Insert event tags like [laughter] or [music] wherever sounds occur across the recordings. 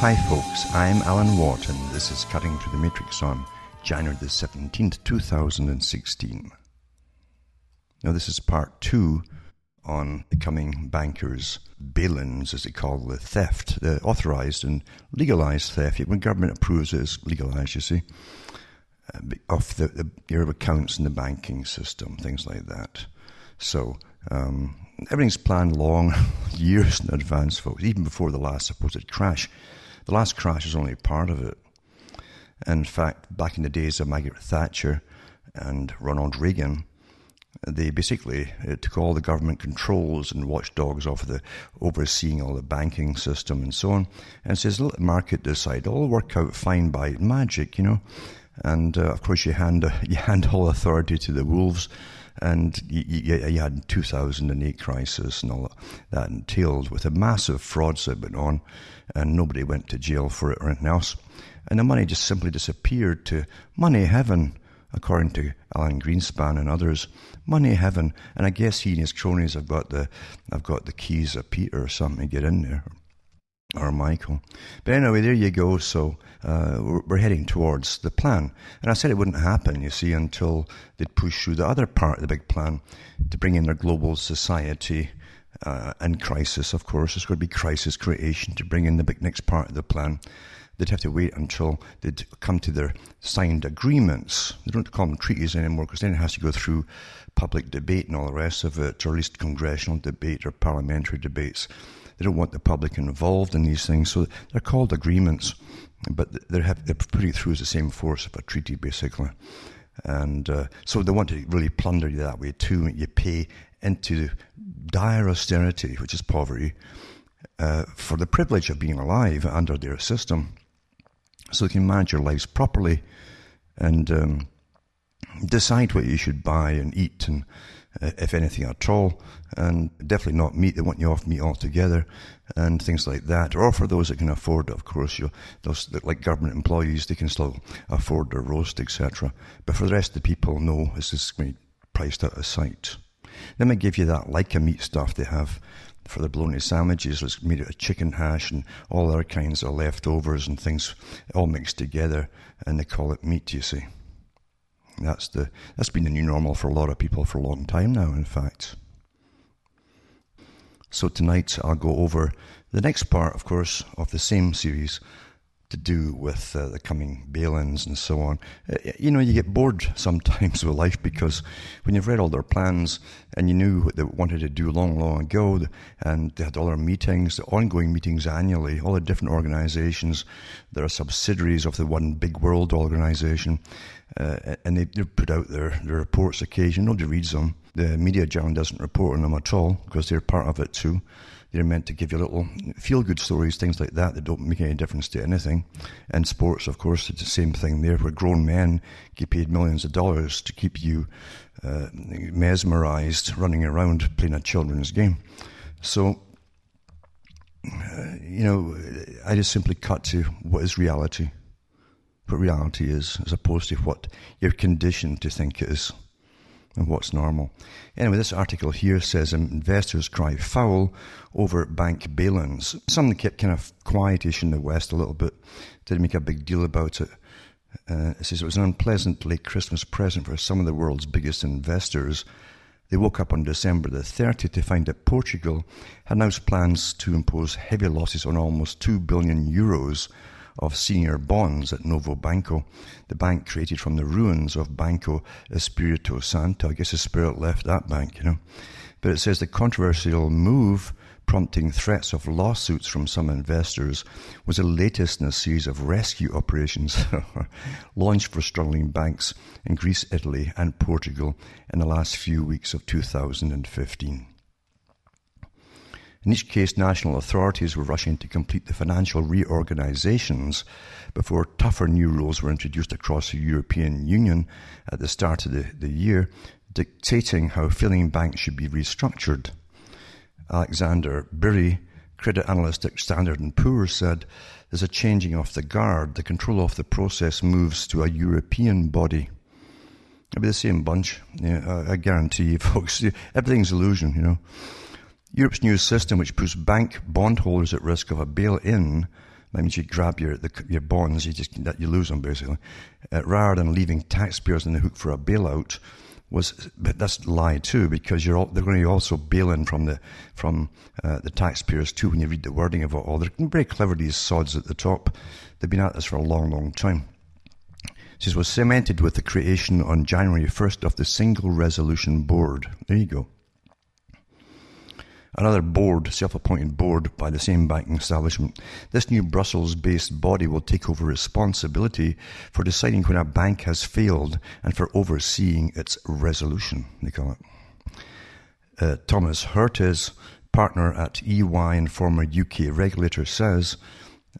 Hi, folks. I'm Alan Watt, and this is Cutting Through the Matrix on January the 17th, 2016. Now, this is part two on becoming bankers' bail-ins, as they call the theft, the authorized and legalized theft. When government approves it, it's legalized, you see, uh, of the, the, your accounts in the banking system, things like that. So, um, everything's planned long, [laughs] years in advance, folks, even before the last supposed crash. The last crash is only part of it. In fact, back in the days of Margaret Thatcher and Ronald Reagan, they basically uh, took all the government controls and watchdogs off of the overseeing all the banking system and so on, and says, let the market decide. It'll work out fine by magic, you know. And uh, of course, you hand [laughs] you hand all authority to the wolves, and you, you, you had 2008 crisis and all that entailed with a massive frauds that went on, and nobody went to jail for it or anything else, and the money just simply disappeared to money heaven according to Alan Greenspan and others, money heaven. And I guess he and his cronies have got the, have got the keys of Peter or something to get in there, or Michael. But anyway, there you go. So uh, we're, we're, heading towards the plan. And I said it wouldn't happen, you see, until they'd push through the other part of the big plan to bring in their global society. Uh, and crisis, of course, it's going to be crisis creation to bring in the big next part of the plan they'd have to wait until they'd come to their signed agreements. They don't call them treaties anymore because then it has to go through public debate and all the rest of it, or at least congressional debate or parliamentary debates. They don't want the public involved in these things, so they're called agreements, but they have, they're putting it through as the same force of a treaty, basically. And uh, so they want to really plunder you that way too. You pay into dire austerity, which is poverty, uh, for the privilege of being alive under their system so you can manage your lives properly and um, decide what you should buy and eat and uh, if anything at all, and definitely not meat. They want you off meat altogether, and things like that. Or for those that can afford, of course, you those that, like government employees, they can still afford their roast, etc. But for the rest of the people, no, this is going to be priced out of sight. They might give you that like a meat stuff they have for the bologna sandwiches. It's made out of chicken hash and all other kinds of leftovers and things all mixed together, and they call it meat. You see, that's the that's been the new normal for a lot of people for a long time now. In fact. So tonight I'll go over the next part, of course, of the same series, to do with uh, the coming bail-ins and so on. Uh, you know, you get bored [laughs] sometimes with life because when you've read all their plans and you knew what they wanted to do long, long ago, and they had all their meetings, the ongoing meetings annually, all the different organizations that are subsidiaries of the one big world organization, uh, and they, they put out their, their reports occasionally. Nobody reads them. The media journal doesn't report on them at all because they're part of it too. They're meant to give you little feel good stories, things like that, that don't make any difference to anything. And sports, of course, it's the same thing there, where grown men get paid millions of dollars to keep you uh, mesmerized running around playing a children's game. So, uh, you know, I just simply cut to what is reality, what reality is, as opposed to what you're conditioned to think it is and what's normal. Anyway, this article here says investors cry foul over bank bail-ins. Something kept kind of quietish in the West a little bit. Didn't make a big deal about it. Uh, it says it was an unpleasant late Christmas present for some of the world's biggest investors. They woke up on December the 30th to find that Portugal had announced plans to impose heavy losses on almost 2 billion euros of senior bonds at Novo Banco, the bank created from the ruins of Banco Espirito Santo. I guess the spirit left that bank, you know. But it says the controversial move prompting threats of lawsuits from some investors was the latest in a series of rescue operations [laughs] launched for struggling banks in Greece, Italy, and Portugal in the last few weeks of 2015. In each case, national authorities were rushing to complete the financial reorganisations before tougher new rules were introduced across the European Union at the start of the, the year, dictating how failing banks should be restructured. Alexander Birry, credit analyst at Standard & Poor's, said, there's a changing of the guard. The control of the process moves to a European body. It'll be the same bunch. I guarantee you, [laughs] folks. Everything's illusion, you know. Europe's new system, which puts bank bondholders at risk of a bail in, That means you grab your the, your bonds, you just you lose them basically, uh, rather than leaving taxpayers in the hook for a bailout. Was but that's a lie too because you're all, they're going to be also bail in from the from uh, the taxpayers too when you read the wording of it all. They're very clever these sods at the top. They've been at this for a long, long time. This was cemented with the creation on January 1st of the Single Resolution Board. There you go another board, self-appointed board by the same banking establishment. This new Brussels-based body will take over responsibility for deciding when a bank has failed and for overseeing its resolution, they call it. Uh, Thomas Huertas, partner at EY and former UK regulator, says,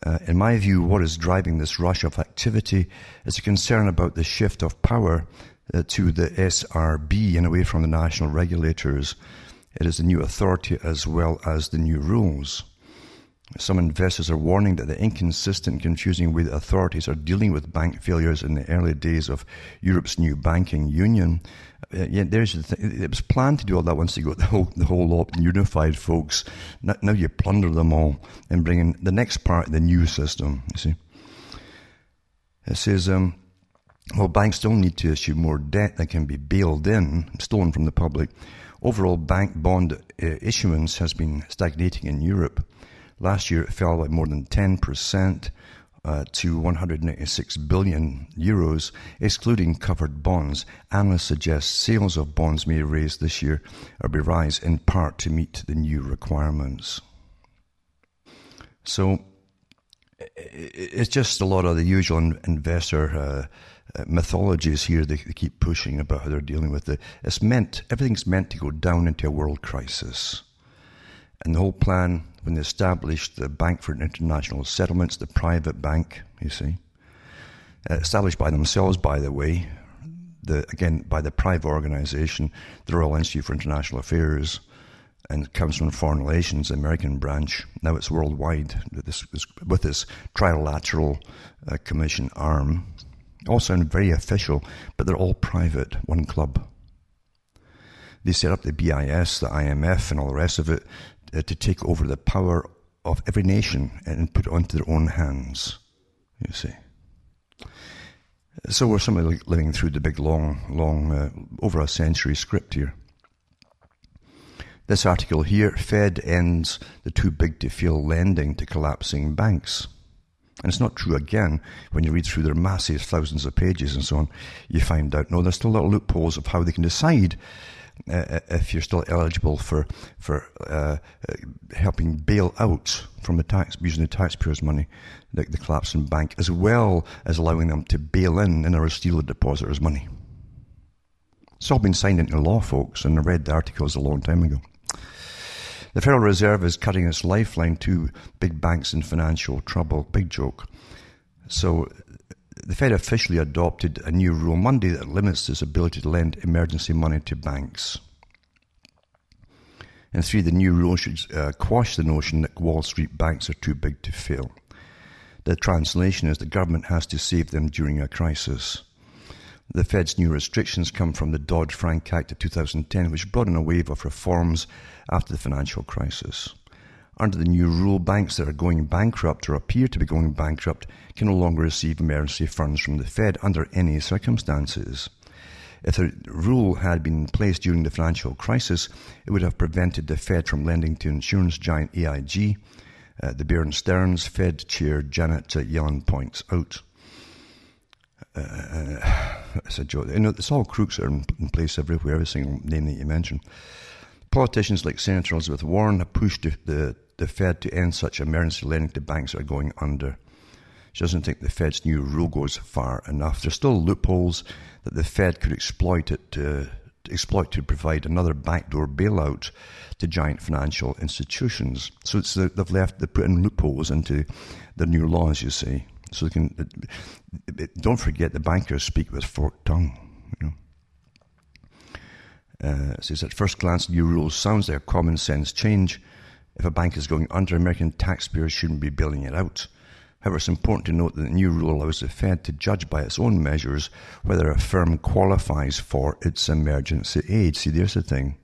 uh, in my view, what is driving this rush of activity is a concern about the shift of power uh, to the SRB and away from the national regulators. It is the new authority as well as the new rules. Some investors are warning that the inconsistent confusing way the authorities are dealing with bank failures in the early days of Europe's new banking union. Uh, yeah, there's the thing. It was planned to do all that once you got [laughs] the whole, the whole lot unified, folks. Now, you plunder them all and bring in the next part the new system, you see. It says, um, well, banks still need to issue more debt that can be bailed in, stolen from the public. Overall bank bond uh, issuance has been stagnating in Europe. Last year it fell by more than 10% uh, to 196 billion euros, excluding covered bonds. Analysts suggest sales of bonds may raise this year or be rise in part to meet the new requirements. So it's just a lot of the usual investor uh, mythologies here they, they, keep pushing about how they're dealing with it. It's meant, everything's meant to go down into a world crisis. And the whole plan, when they established the Bank for International Settlements, the private bank, you see, uh, established by themselves, by the way, the, again, by the private organization, the Royal Institute for International Affairs, and comes from Foreign Relations, American branch. Now it's worldwide this, this, with this trilateral uh, commission arm all sound very official, but they're all private, one club. They set up the BIS, the IMF, and all the rest of it uh, to take over the power of every nation and put it onto their own hands. You see. So we're somebody living through the big, long, long, uh, over a century script here. This article here, Fed ends the too big to fail lending to collapsing banks. And it's not true again when you read through their massive thousands of pages and so on. You find out no, there's still little loopholes of how they can decide uh, uh, if you're still eligible for for uh, uh, helping bail out from the tax using the taxpayers' money, the, the collapsing bank, as well as allowing them to bail in and or steal the depositors' money. It's all been signed into law, folks, and I read the articles a long time ago. The Federal Reserve is cutting its lifeline to big banks in financial trouble. Big joke. So the Fed officially adopted a new rule Monday that limits its ability to lend emergency money to banks. And three, the new rule should uh, quash the notion that Wall Street banks are too big to fail. The translation is the government has to save them during a crisis. The Fed's new restrictions come from the Dodd Frank Act of 2010, which brought in a wave of reforms after the financial crisis. Under the new rule, banks that are going bankrupt or appear to be going bankrupt can no longer receive emergency funds from the Fed under any circumstances. If the rule had been in place during the financial crisis, it would have prevented the Fed from lending to insurance giant AIG. Uh, the Bear Stearns Fed chair Janet Yellen points out. Uh, [sighs] it's a joke. You know, it's all crooks that are in place everywhere, every single name that you mention. Politicians like Senator Elizabeth Warren have pushed the, the, the Fed to end such emergency lending to banks that are going under. She doesn't think the Fed's new rule goes far enough. There's still loopholes that the Fed could exploit it to, exploit to provide another backdoor bailout to giant financial institutions. So it's they've left, they put in loopholes into the new laws, you see. So they can, don't forget the bankers speak with forked tongue. Uh, says at first glance, the new rules sounds like a common sense change. If a bank is going under, American taxpayers shouldn't be bailing it out. However, it's important to note that the new rule allows the Fed to judge by its own measures whether a firm qualifies for its emergency aid. See, there's the thing.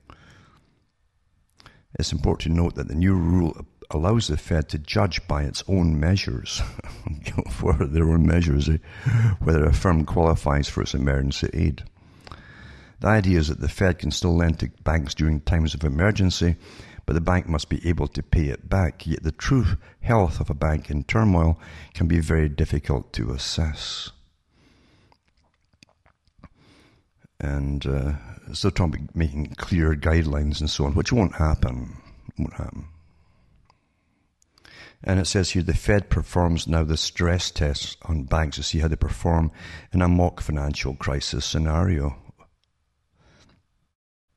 It's important to note that the new rule allows the Fed to judge by its own measures, [laughs] for their own measures, eh, whether a firm qualifies for its emergency aid. The idea is that the Fed can still lend to banks during times of emergency, but the bank must be able to pay it back. Yet the true health of a bank in turmoil can be very difficult to assess. And uh, so talking making clear guidelines and so on, which won't happen. Won't happen. And it says here the Fed performs now the stress tests on banks to see how they perform in a mock financial crisis scenario.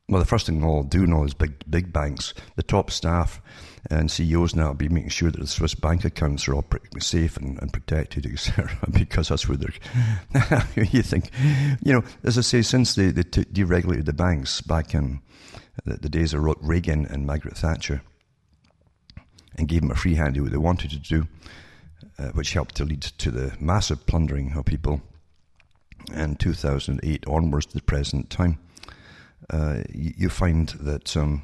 Well, the first thing they'll do now is big, big banks, the top staff and CEOs now will be making sure that the Swiss bank accounts are all safe and, and protected, [laughs] etc. Because that's where they're. [laughs] you think, you know, as I say, since they, they t- deregulated the banks back in the, the, days of Reagan and Margaret Thatcher, and gave them a free hand to do what they wanted to do, uh, which helped to lead to the massive plundering of people, and 2008 onwards to the present time uh, you, you, find that um,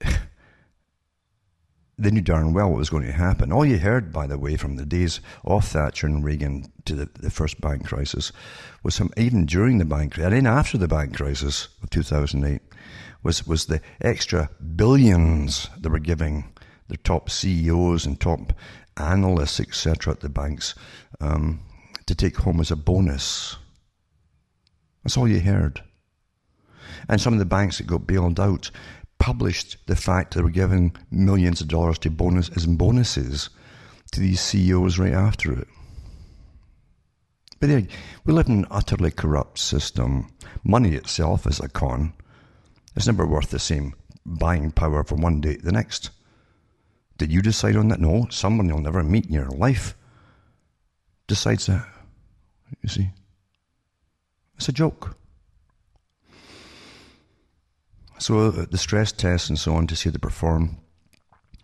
[laughs] they knew darn well what was going to happen. All you heard, by the way, from the days of Thatcher and Reagan to the, the first bank crisis was some, even during the bank crisis, and after the bank crisis of 2008, was, was the extra billions they were giving the top CEOs and top analysts, etc., at the banks um, to take home as a bonus. That's all you heard. And some of the banks that got bailed out published the fact that they were giving millions of dollars to bonus as bonuses to these CEOs right after it. But yeah, we live in an utterly corrupt system. Money itself is a con. It's never worth the same buying power from one day to the next. Did you decide on that? No, someone you'll never meet in your life decides that. You see? It's a joke. So uh, the stress tests and so on to see they perform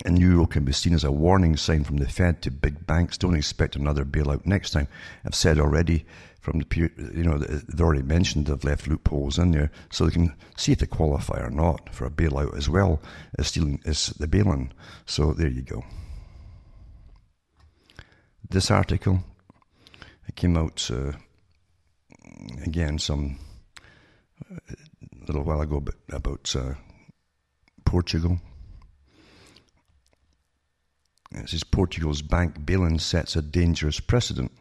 in euro can be seen as a warning sign from the Fed to big banks. Don't expect another bailout next time. I've said already from the you know they've already mentioned they've left loopholes in there so they can see if they qualify or not for a bailout as well as stealing as the bailing. So there you go. This article it came out uh, again some little while ago but about uh, Portugal. It says Portugal's bank bailing sets a dangerous precedent.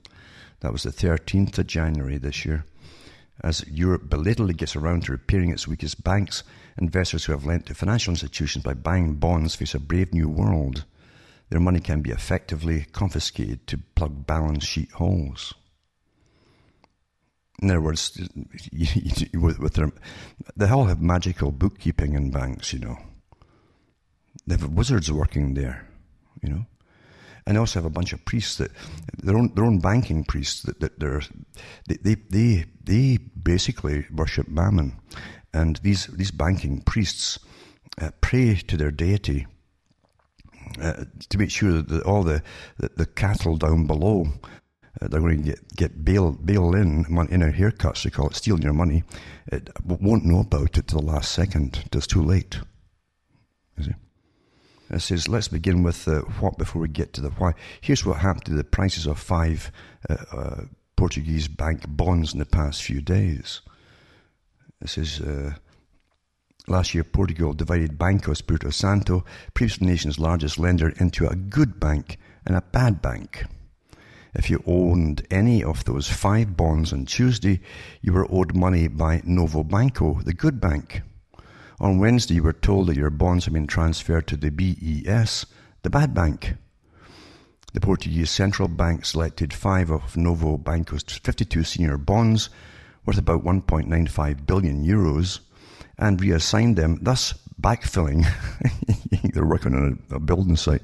That was the 13th of January this year. As Europe belatedly gets around to repairing its weakest banks, investors who have lent to financial institutions by buying bonds face a brave new world. Their money can be effectively confiscated to plug balance sheet holes in other words, [laughs] with, their, they all have magical bookkeeping in banks, you know. They have wizards working there, you know. And they also have a bunch of priests that their own their own banking priests that, that they're they, they they they basically worship Mammon, and these these banking priests uh, pray to their deity uh, to make sure that all the, the, the cattle down below uh, they're going to get, get bail, bail in, in our haircuts, they call it stealing your money. It won't know about it till the last second, it's too late. You see? It says, let's begin with the what before we get to the why. Here's what happened to the prices of five uh, uh, Portuguese bank bonds in the past few days. It says, uh, last year Portugal divided Banco Espírito Santo, previous nation's largest lender, into a good bank and a bad bank. If you owned any of those five bonds on Tuesday, you were owed money by Novo Banco, the good bank. On Wednesday, you were told that your bonds had been transferred to the BES, the bad bank. The Portuguese central bank selected five of Novo Banco's 52 senior bonds, worth about 1.95 billion euros, and reassigned them, thus backfilling. [laughs] they're working on a, a building site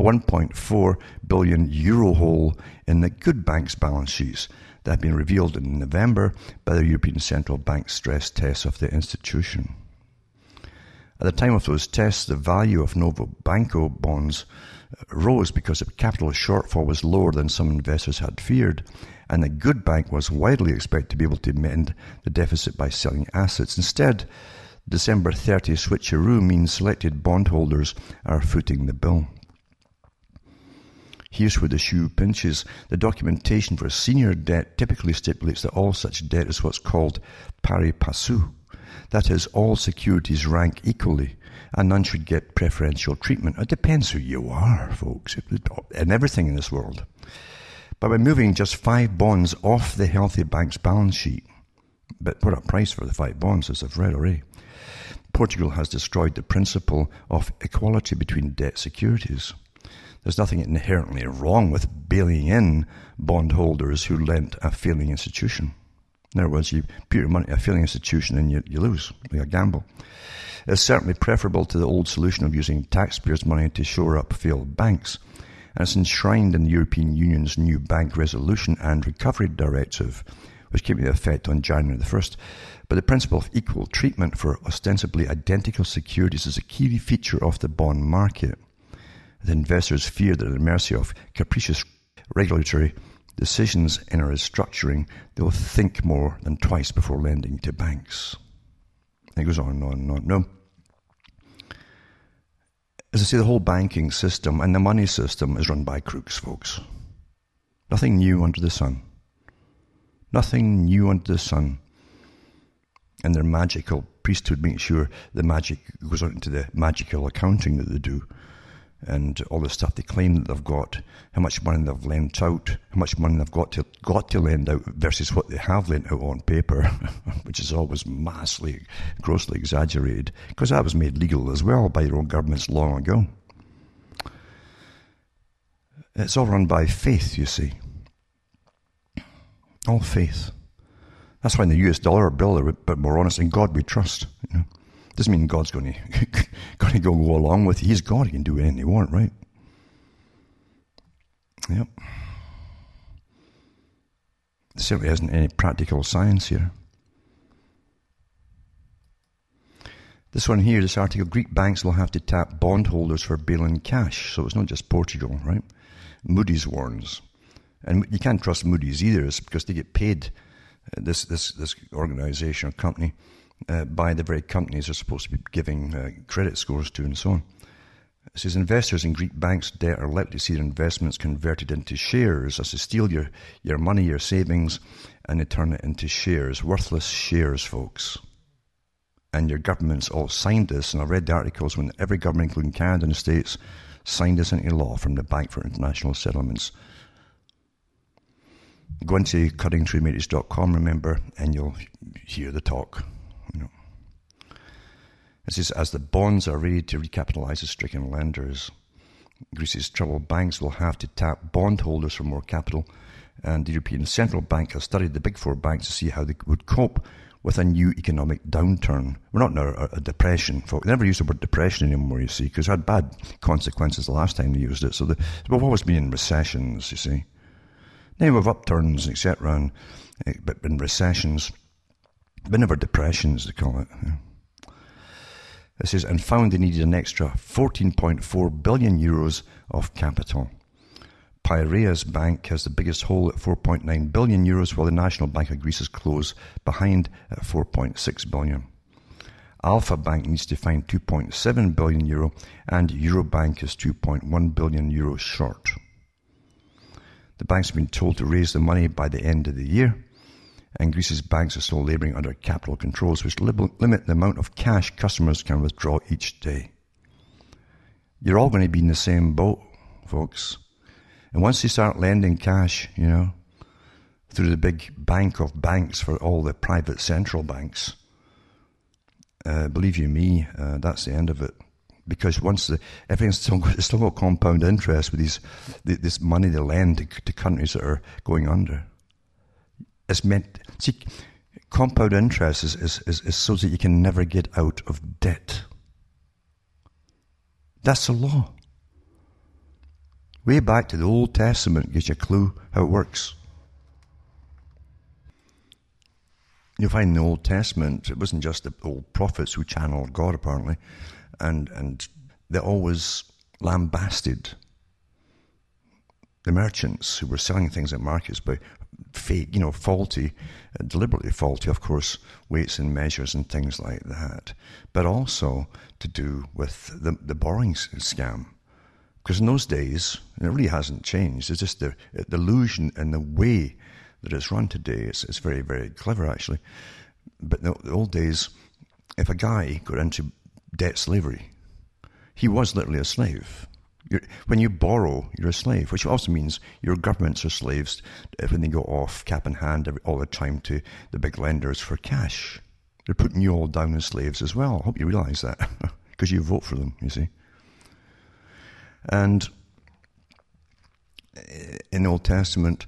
a 1.4 billion euro hole in the good bank's balance sheets that had been revealed in November by the European Central Bank stress tests of the institution. At the time of those tests, the value of Novo Banco bonds rose because the capital shortfall was lower than some investors had feared, and the good bank was widely expected to be able to mend the deficit by selling assets. Instead, December 30 switcheroo means selected bondholders are footing the bill. Here's where the shoe pinches. The documentation for senior debt typically stipulates that all such debt is what's called pari passu. That is, all securities rank equally, and none should get preferential treatment. It depends who you are, folks, and everything in this world. But by moving just five bonds off the healthy bank's balance sheet, but what a price for the five bonds, as I've read already. Portugal has destroyed the principle of equality between debt securities. There's nothing inherently wrong with bailing in bondholders who lent a failing institution. In other words, you put your money in a failing institution and you, you lose, like a gamble. It's certainly preferable to the old solution of using taxpayers' money to shore up failed banks. And it's enshrined in the European Union's new Bank Resolution and Recovery Directive, which came into effect on January the 1st. But the principle of equal treatment for ostensibly identical securities is a key feature of the bond market that investors fear that at the mercy of capricious regulatory decisions in a restructuring, they'll think more than twice before lending to banks. And it goes on and on and on. No. As I say, the whole banking system and the money system is run by crooks, folks. Nothing new under the sun. Nothing new under the sun. And their magical priesthood makes sure the magic goes on into the magical accounting that they do and all the stuff they claim that they've got, how much money they've lent out, how much money they've got to got to lend out versus what they have lent out on paper, [laughs] which is always massively, grossly exaggerated, because that was made legal as well by your own governments long ago. It's all run by faith, you see. All faith. That's why in the US dollar bill bit more honest. In God we trust. You know. Doesn't mean God's going [laughs] to going to go, along with you. He's God. He can do anything he wants, right? Yep. There certainly isn't any practical science here. This one here, this article, Greek banks will have to tap bondholders for bail in cash. So it's not just Portugal, right? Moody's warns. And you can't trust Moody's either, because they get paid, uh, this, this, this organization or company, uh, by the very companies they're supposed to be giving uh, credit scores to and so on. It says investors in Greek banks' debt are likely to see their investments converted into shares, as to steal your, your money, your savings, and they turn it into shares, worthless shares, folks. And your governments all signed this, and I read the articles when every government, including Canada and the States, signed this into law from the Bank for International Settlements. Go into cuttingthroughmatrix.com, remember, and you'll hear the talk. It says, as the bonds are ready to recapitalize the stricken lenders, Greece's troubled banks will have to tap bondholders for more capital, and the European Central Bank has studied the big four banks to see how they would cope with a new economic downturn. We're not in a, a depression. Folks. They never use the word depression anymore, you see, because it had bad consequences the last time they used it. So the, we've always been in recessions, you see. Now we have upturns, etc., eh, but in recessions, but never depressions, they call it. It says, and found they needed an extra 14.4 billion euros of capital. Piraeus Bank has the biggest hole at 4.9 billion euros, while the National Bank of Greece is close behind at 4.6 billion. Alpha Bank needs to find 2.7 billion euro, and Eurobank is 2.1 billion euros short. The banks have been told to raise the money by the end of the year and Greece's banks are still labouring under capital controls which limit the amount of cash customers can withdraw each day. You're all going to be in the same boat, folks. And once you start lending cash, you know, through the big bank of banks for all the private central banks, uh, believe you me, uh, that's the end of it. Because once the everything's still still got compound interest with these this money they lend to, to countries that are going under. It's meant, see, compound interest is, is, is, is so that you can never get out of debt. That's the law. Way back to the Old Testament gives you a clue how it works. You'll find in the Old Testament, it wasn't just the old prophets who channeled God, apparently, and, and they always lambasted the merchants who were selling things at markets by fake, you know, faulty, uh, deliberately faulty, of course, weights and measures and things like that, but also to do with the, the borrowing scam. Because in those days, and it really hasn't changed. It's just the, the illusion and the way that it's run today. It's, it's very, very clever, actually. But in the old days, if a guy got into debt slavery, he was literally a slave. You're, when you borrow, you're a slave, which also means your governments are slaves uh, when they go off cap in hand all the time to the big lenders for cash. They're putting you all down as slaves as well. I hope you realize that [laughs] because you vote for them, you see. And uh, in the Old Testament,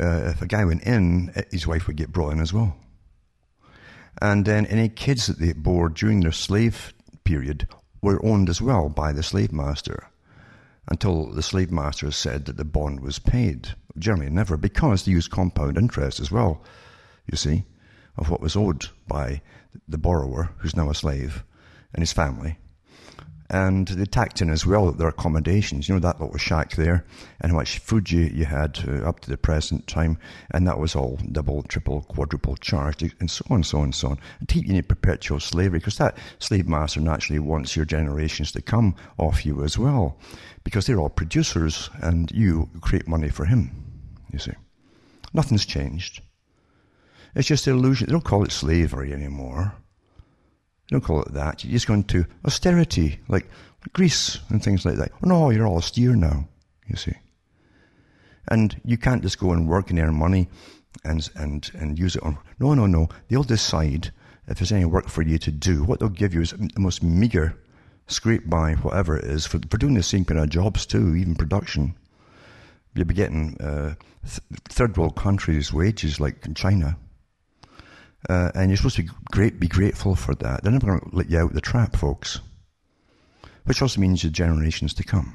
uh, if a guy went in, uh, his wife would get brought in as well. And then any kids that they bore during their slave period were owned as well by the slave master until the slave master said that the bond was paid. Generally, never, because they used compound interest as well, you see, of what was owed by the borrower, who's now a slave, and his family. And they tacked in as well their accommodations, you know, that little shack there, and how much food you, you had uh, up to the present time, and that was all double, triple, quadruple charged, and so on, and so on, so on. And keep you in perpetual slavery, because that slave master naturally wants your generations to come off you as well, because they're all producers, and you create money for him, you see. Nothing's changed. It's just an illusion. They don't call it slavery anymore. You don't call it that. You just go into austerity, like Greece and things like that. Oh, no, you're all austere now, you see. And you can't just go and work and earn money and, and, and use it on. No, no, no. They'll decide if there's any work for you to do. What they'll give you is the most meager, scrape by, whatever it is, for, for doing the same kind of jobs too, even production. You'll be getting uh, th- third world countries' wages like in China. Uh, and you're supposed to be great, be grateful for that. They're never going to let you out the trap, folks. Which also means the generations to come.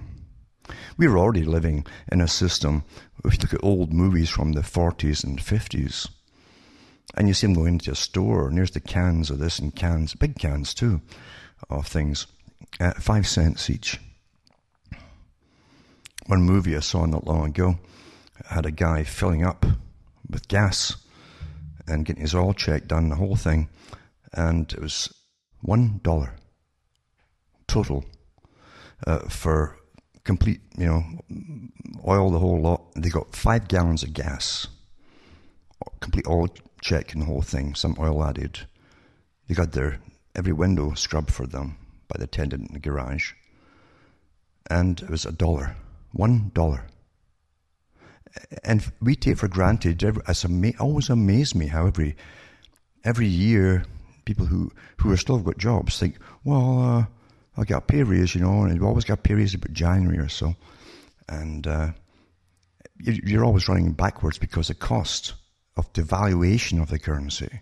We're already living in a system, if you look at old movies from the 40s and 50s, and you see them going into a store, and there's the cans of this and cans, big cans too, of things, at five cents each. One movie I saw not long ago had a guy filling up with gas and getting his oil check done, the whole thing. And it was one dollar total uh, for complete, you know, oil, the whole lot. They got five gallons of gas, complete oil check and the whole thing, some oil added. They got their every window scrubbed for them by the attendant in the garage. And it was a dollar. One dollar and we take for granted. It's ama- always amazed me how every every year people who who are still have got jobs think, well, uh, I got a pay raise, you know, and you always got a pay raise about January or so, and uh, you're always running backwards because the cost of devaluation of the currency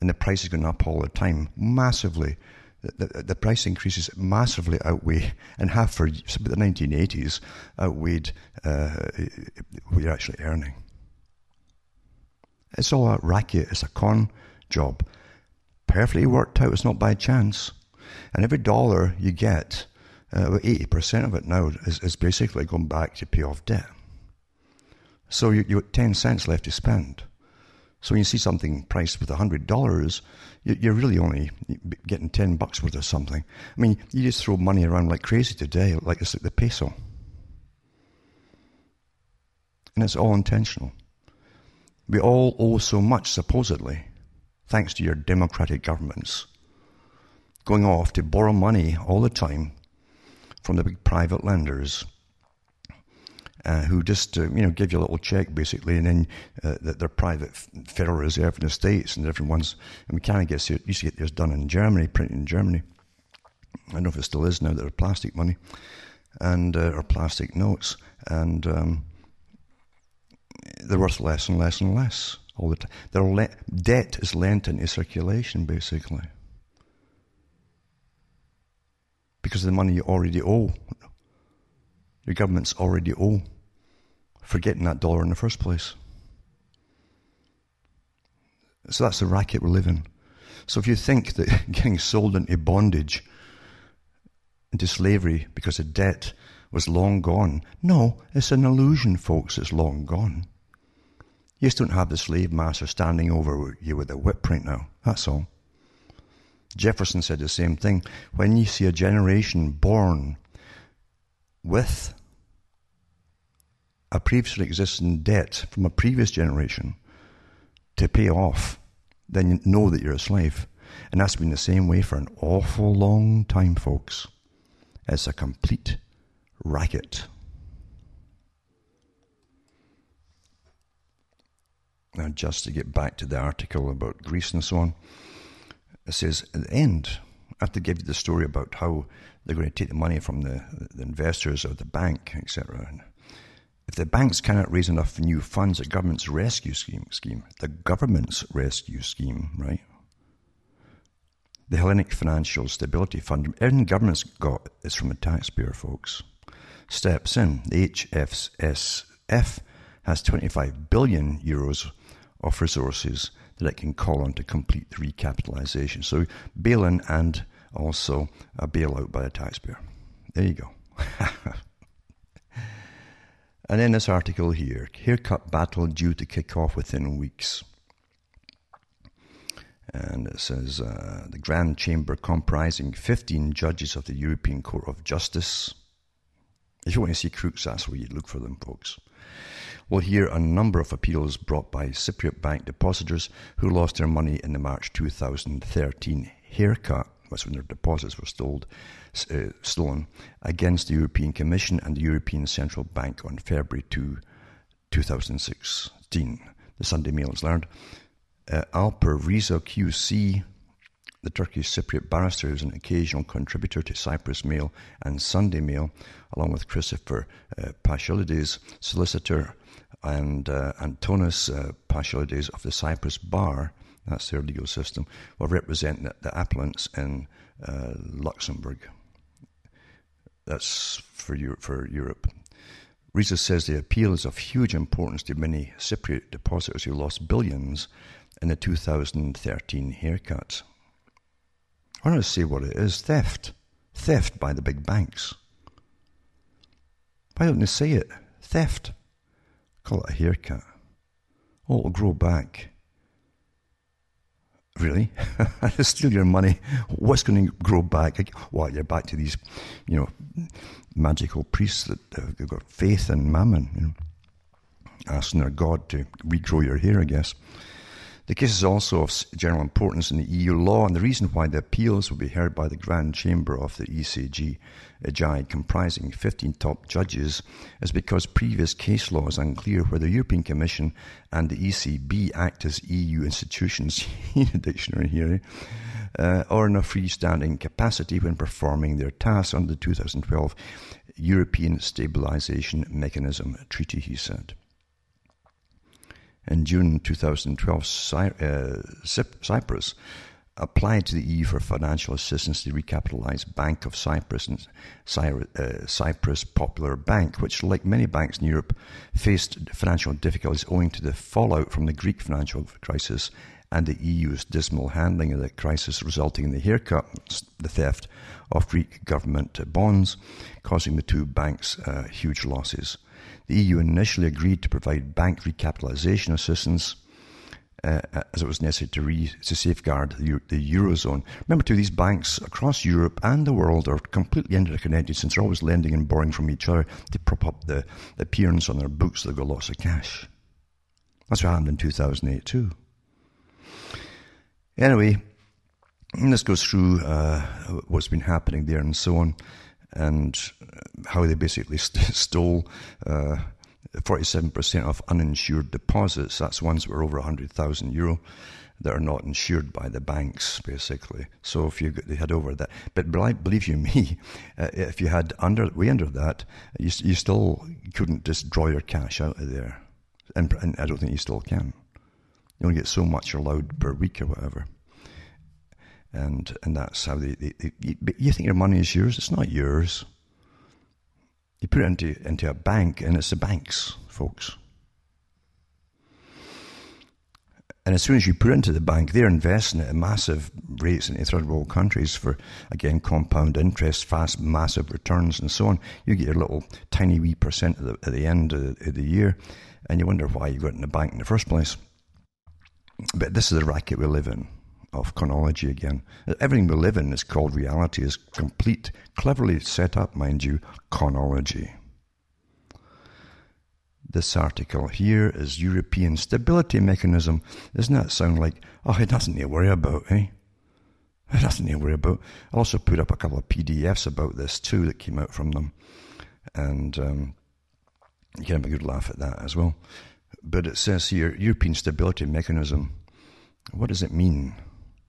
and the price is going up all the time massively the, the, price increases massively outweigh, and have for the 1980s, outweighed uh, what you're actually earning. It's all a racket, it's a con job. Perfectly worked out, it's not by chance. And every dollar you get, uh, about 80% of it now is, is basically going back to pay off debt. So you, you got 10 cents left to spend. So when you see something priced with $100, you're really only getting 10 bucks worth of something. I mean, you just throw money around like crazy today, like it's like the peso. And it's all intentional. We all owe so much, supposedly, thanks to your democratic governments, going off to borrow money all the time from the big private lenders uh, who just uh, you know give you a little check basically, and then uh, their private Federal Reserve in the States and different ones. And we kind of get used to get this done in Germany, printed in Germany. I don't know if it still is now. They're plastic money and uh, or plastic notes, and um, they're worth less and less and less all the time. They're le- debt is lent into circulation basically because of the money you already owe. Your governments already owe for getting that dollar in the first place. So that's the racket we're living. So if you think that [laughs] getting sold into bondage, into slavery because of debt was long gone, no, it's an illusion, folks. It's long gone. You just don't have the slave master standing over you with a whip right now. That's all. Jefferson said the same thing. When you see a generation born with a previously existing debt from a previous generation to pay off, then you know that you're a slave. And that's been the same way for an awful long time, folks. It's a complete racket. Now, just to get back to the article about Greece and so on, it says at the end, I have to give you the story about how they're going to take the money from the, the investors or the bank, etc. If the banks cannot raise enough new funds, the government's rescue scheme, scheme, the government's rescue scheme, right? The Hellenic Financial Stability Fund, everything government's got is from the taxpayer, folks. Steps in. The HFSF has 25 billion euros of resources that it can call on to complete the recapitalization. So bail in and also a bailout by the taxpayer. There you go. [laughs] and then this article here haircut battle due to kick off within weeks. And it says uh, the Grand Chamber, comprising 15 judges of the European Court of Justice. If you want to see crooks, that's where you look for them, folks We'll hear a number of appeals brought by Cypriot bank depositors who lost their money in the March 2013 haircut, when their deposits were stoled, uh, stolen, against the European Commission and the European Central Bank on February 2, 2016. The Sunday Mail has learned. Uh, Alper Riza QC the Turkish Cypriot barrister is an occasional contributor to Cyprus Mail and Sunday Mail, along with Christopher uh, solicitor, and uh, Antonis uh, of the Cyprus Bar, that's their legal system, will represent the, appellants in uh, Luxembourg. That's for Europe. For Europe. Says the appeal is of huge importance to many Cypriot depositors who lost billions in the 2013 haircuts. I want to say what it is theft. Theft by the big banks. Why don't they say it? Theft. Call it a haircut. Oh, it'll grow back. Really? [laughs] Steal your money. What's going to grow back? Well, you're back to these, you know, magical priests that uh, have got faith in mammon, you know, asking their God to regrow your hair, I guess. The case is also of general importance in the EU law, and the reason why the appeals will be heard by the Grand Chamber of the ECJ, JIDE, comprising 15 top judges, is because previous case law is unclear whether the European Commission and the ECB act as EU institutions, [laughs] dictionary here, uh, or in a freestanding capacity when performing their tasks under the 2012 European Stabilisation Mechanism Treaty, he said. In June 2012, uh, Cyprus applied to the EU for financial assistance to recapitalize Bank of Cyprus and uh, Cyprus Popular Bank, which, like many banks in Europe, faced financial difficulties owing to the fallout from the Greek financial crisis and the EU's dismal handling of the crisis, resulting in the haircut, the theft of Greek government bonds, causing the two banks uh, huge losses. The EU initially agreed to provide bank recapitalisation assistance uh, as it was necessary to, re- to safeguard the, the, Eurozone. Remember, too, these banks across Europe and the world are completely interconnected since they're always lending and borrowing from each other to prop up the, the appearance on their books that they've got lots of cash. That's what happened in 2008, too. Anyway, this goes through uh, what's been happening there and so on and how they basically st- [laughs] stole uh, 47% of uninsured deposits. That's ones that were over 100,000 euro that are not insured by the banks, basically. So if you they had over that, but believe you me, [laughs] uh, if you had under way under that, you, you still couldn't just draw your cash out of there, and, and I don't think you still can. You only get so much allowed per week or whatever and and that's how they, they, they you, you think your money is yours. It's not yours. You put it into into a bank, and it's the banks, folks. And as soon as you put it into the bank, they're investing at massive rates in third world countries for, again, compound interest, fast, massive returns, and so on. You get your little tiny wee percent at the, at the end of the, of the year. and you wonder why you got in the bank in the first place. But this is the racket we live in of chronology again. Everything we live in is called reality, is complete, cleverly set up, mind you, chronology. This article here is European Stability Mechanism. Doesn't that sound like, oh, had nothing to worry about, eh? Nothing to worry about. I also put up a couple of PDFs about this too that came out from them. And um, you can have a good laugh at that as well. But it says here European Stability Mechanism. What does it mean?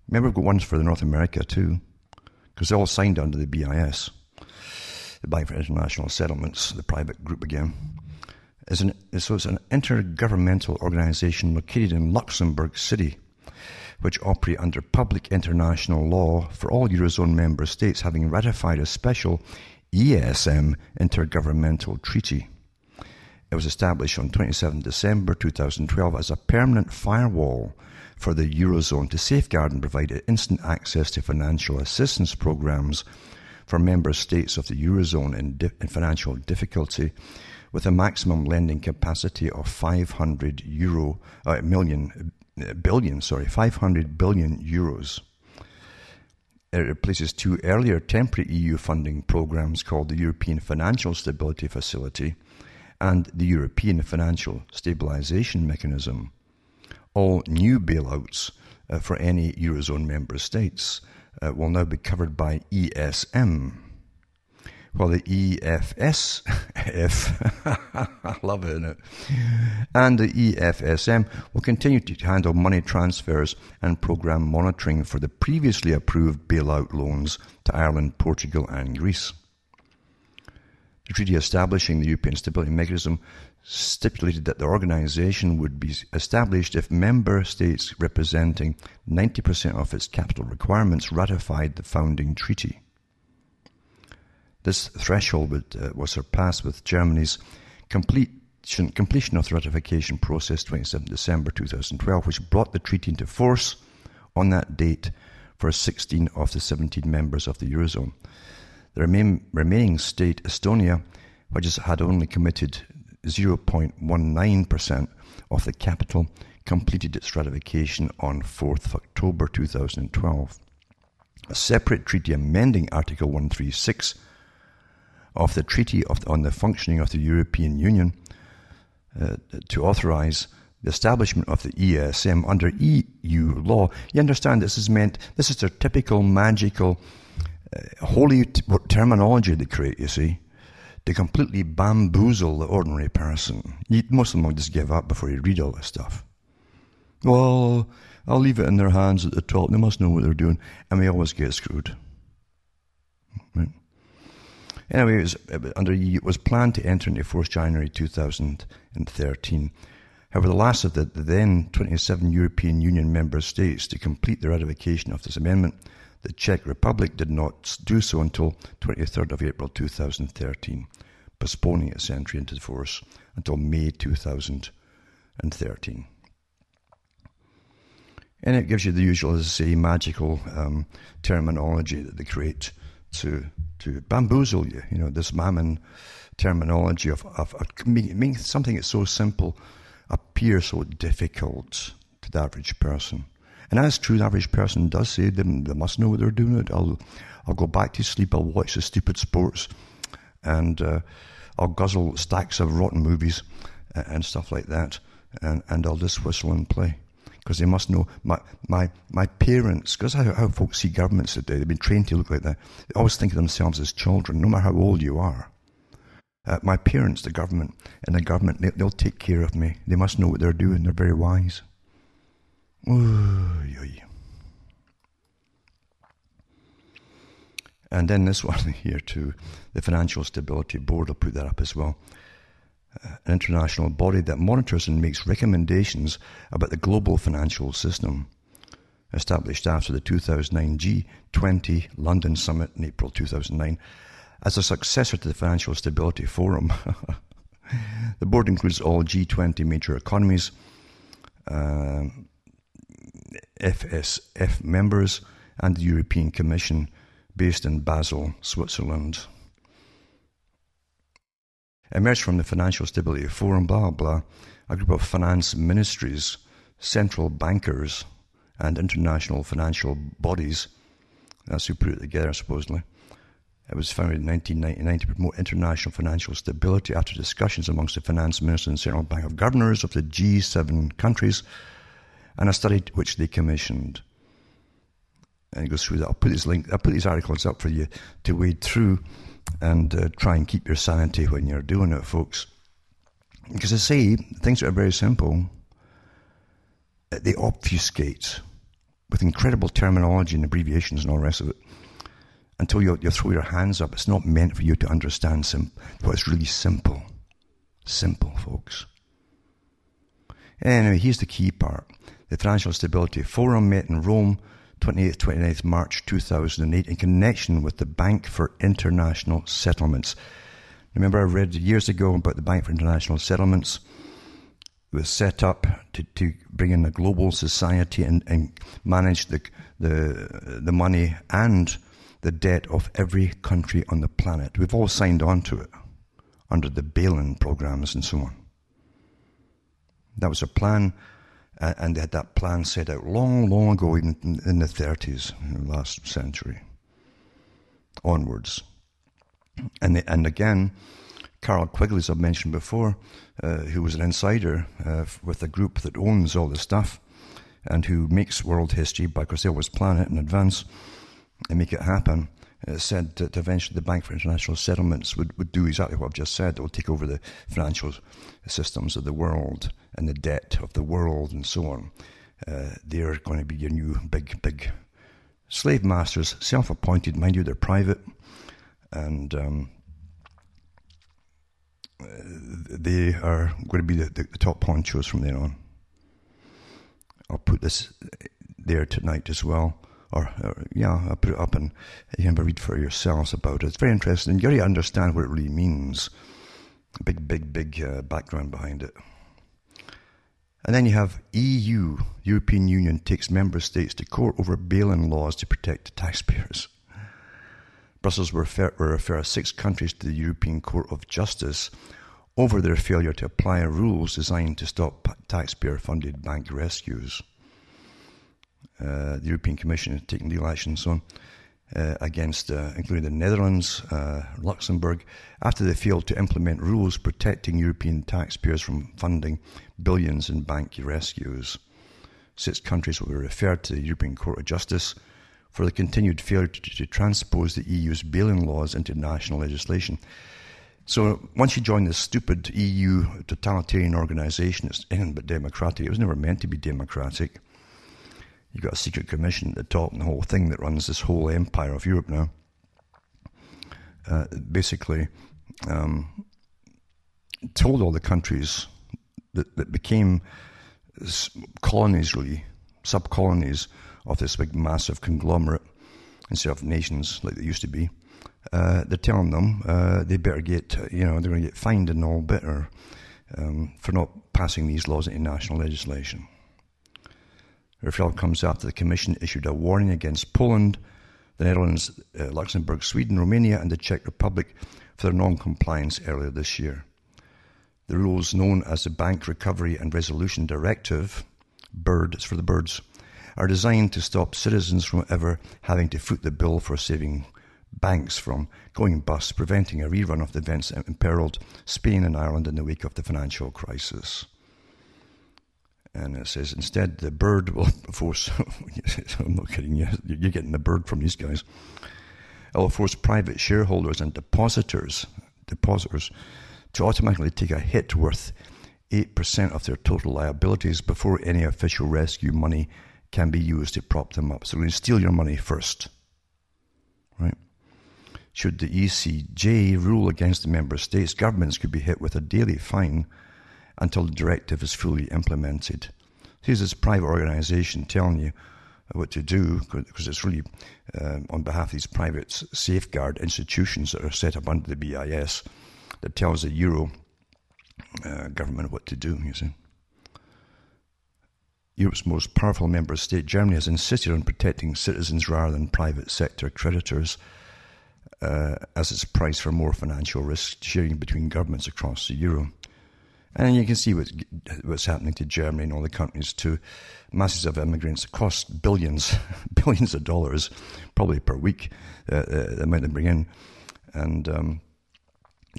Remember, we've got ones for the North America too, because they're all signed under the BIS, the Bank for International Settlements, the private group again. It's an, so it's an intergovernmental organization located in Luxembourg City, which operate under public international law for all Eurozone member states having ratified a special ESM intergovernmental treaty. It was established on 27 December 2012 as a permanent firewall for the Eurozone to safeguard and provide instant access to financial assistance programs for member states of the Eurozone in, di- in financial difficulty with a maximum lending capacity of 500 euro, uh, million, uh, sorry, 500 billion euros. It replaces two earlier temporary EU funding programs called the European Financial Stability Facility and the European Financial Stabilization Mechanism. All new bailouts uh, for any Eurozone member states uh, will now be covered by ESM, while the EFSF, [laughs] love it, it, and the EFSM will continue to handle money transfers and program monitoring for the previously approved bailout loans to Ireland, Portugal, and Greece. The treaty establishing the European Stability Mechanism stipulated that the organization would be established if member states representing 90% of its capital requirements ratified the founding treaty. This threshold uh, was surpassed with Germany's completion, completion of the ratification process 27 December 2012, which brought the treaty into force on that date for 16 of the 17 members of the Eurozone. The remain, remaining state, Estonia, which has had only committed 0.19% of the capital, completed its ratification on 4th of October 2012. A separate treaty amending Article 136 of the Treaty of, on the Functioning of the European Union uh, to authorize the establishment of the ESM under EU law. You understand this is meant, this is their typical magical uh, holy t- terminology they create, you see, to completely bamboozle the ordinary person. Most of them will just give up before you read all this stuff. Well, I'll leave it in their hands at the top. They must know what they're doing. And we always get screwed. Right? Anyway, it was, under it was planned to enter into force January 2013. However, the last of the then 27 European Union member states to complete the ratification of this amendment the Czech Republic did not do so until 23rd of April 2013, postponing its entry into force until May 2013. And it gives you the usual, as I say, magical um, terminology that they create to to bamboozle you. You know, this mammon terminology of, of, of making something that's so simple appear so difficult to the average person. And as true, the average person does say, they, they must know what they're doing. I'll, I'll go back to sleep. I'll watch the stupid sports, and uh, I'll guzzle stacks of rotten movies and, and stuff like that, and, and I'll just whistle and play because they must know my my my parents. Because how, how folks see governments today, they've been trained to look like that. They always think of themselves as children, no matter how old you are. Uh, my parents, the government, and the government, they, will take care of me. They must know what they're doing. They're very wise. And then this [laughs] one here too, the Financial Stability Board will put that up as well. Uh, an international body that monitors and makes recommendations about the global financial system. Established after the 2009 G20 London Summit in April 2009 as a successor to the Financial Stability Forum. [laughs] the board includes all G20 major economies. Um, FSF members and the European Commission based in Basel, Switzerland. Emerged from the Financial Stability Forum, blah, blah. a group of finance ministries, central bankers, and international financial bodies. That's who put it together, supposedly. It was founded in 1999 to promote international financial stability after discussions amongst the finance ministers and central bank of governors of the G7 countries, and a study which they commissioned. And it goes through that. I'll put these link. I'll put these articles up for you to wade through and uh, try and keep your sanity when you're doing it, folks. Because I say things that are very simple. They obfuscate with incredible terminology and abbreviations and all the rest of it until you, you throw your hands up. It's not meant for you to understand sim- what's really simple. Simple, folks. Anyway, here's the key part. The Financial Stability Forum met in Rome 28th, 29th March 2008 in connection with the Bank for International Settlements. Remember, I read years ago about the Bank for International Settlements. It was set up to, to bring in a global society and, and manage the, the, the money and the debt of every country on the planet. We've all signed on to it under the bail-in programs and so on. That was a plan and they had that plan set out long, long ago, even in the 30s, in the last century, onwards. And, the, and again, Carroll Quigley, as I've mentioned before, uh, who was an insider uh, with a group that owns all the stuff and who makes world history by they always plan it in advance and make it happen, uh, said that eventually the Bank for International Settlements would, would do exactly what I've just said. It will take over the financial systems of the world and the debt of the world and so on. Uh, they're going to be your new big, big slave masters, self appointed, mind you, they're private. And um, they are going to be the, the, the top ponchos from then on. I'll put this there tonight as well or, or, yeah, I'll put it up and you can read for yourselves about it. It's very interesting. You got to understand what it really means. Big, big, big uh, background behind it. And then you have EU, European Union takes member states to court over bail-in laws to protect taxpayers. Brussels will refer, will refer six countries to the European Court of Justice over their failure to apply rules designed to stop taxpayer-funded bank rescues. Uh, the European Commission has taken legal action so on uh, against, uh, including the Netherlands, uh, Luxembourg, after they failed to implement rules protecting European taxpayers from funding billions in bank rescues. Six countries will be referred to the European Court of Justice for the continued failure to, to transpose the EU's bail-in laws into national legislation. So once you join this stupid EU totalitarian organisation, it's anything but democratic. It was never meant to be democratic. You've got a secret commission at the top and the whole thing that runs this whole empire of Europe now. Uh, basically, um, told all the countries that, that became colonies, really, sub colonies of this big massive conglomerate instead of nations like they used to be. Uh, they're telling them uh, they better get, you know, they're going to get fined and all better um, for not passing these laws into national legislation. The referral comes after the Commission issued a warning against Poland, the Netherlands, uh, Luxembourg, Sweden, Romania, and the Czech Republic for their non compliance earlier this year. The rules, known as the Bank Recovery and Resolution Directive, BIRD, it's for the birds, are designed to stop citizens from ever having to foot the bill for saving banks from going bust, preventing a rerun of the events that imperiled Spain and Ireland in the wake of the financial crisis. And it says, instead, the bird will [laughs] force, [laughs] I'm not kidding you, you're getting the bird from these guys. It will force private shareholders and depositors, depositors to automatically take a hit worth 8% of their total liabilities before any official rescue money can be used to prop them up. So to steal your money first. Right? Should the ECJ rule against the member states, governments could be hit with a daily fine until the directive is fully implemented. Here's this private organization telling you what to do because it's really um, on behalf of these private safeguard institutions that are set up under the BIS that tells the Euro uh, government what to do, you see. Europe's most powerful member state, Germany, has insisted on protecting citizens rather than private sector creditors uh, as its price for more financial risk sharing between governments across the Euro. And you can see what what's happening to Germany and all the countries to masses of immigrants. cost billions, [laughs] billions of dollars, probably per week, uh, uh, the amount they bring in. And um,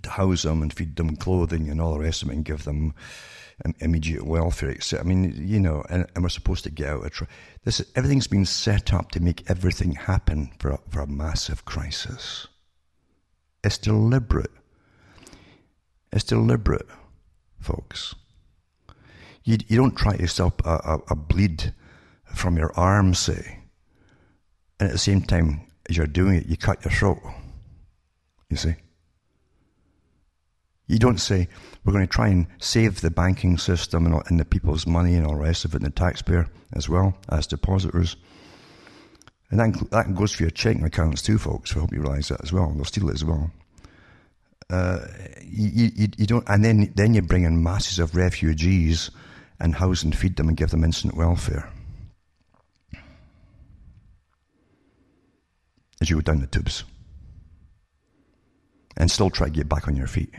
to house them and feed them clothing and all the rest of it and give them immediate welfare. Etc. I mean, you know, and, and we're supposed to get out. Tr- this everything's been set up to make everything happen for a, for a massive crisis. It's deliberate. It's deliberate, folks. You, you don't try to stop a, a, a bleed from your arm, say, and at the same time as you're doing it, you cut your throat. You see? You don't say, we're going to try and save the banking system and, and the people's money and all the rest of it, and the taxpayer as well as depositors. And that, that goes for your checking accounts too, folks. I hope you realise that as well. They'll steal it as well. Uh, you, you, you, don't, and then, then you bring in masses of refugees and house and feed them and give them instant welfare. As you go down the tubes. And still try to get back on your feet.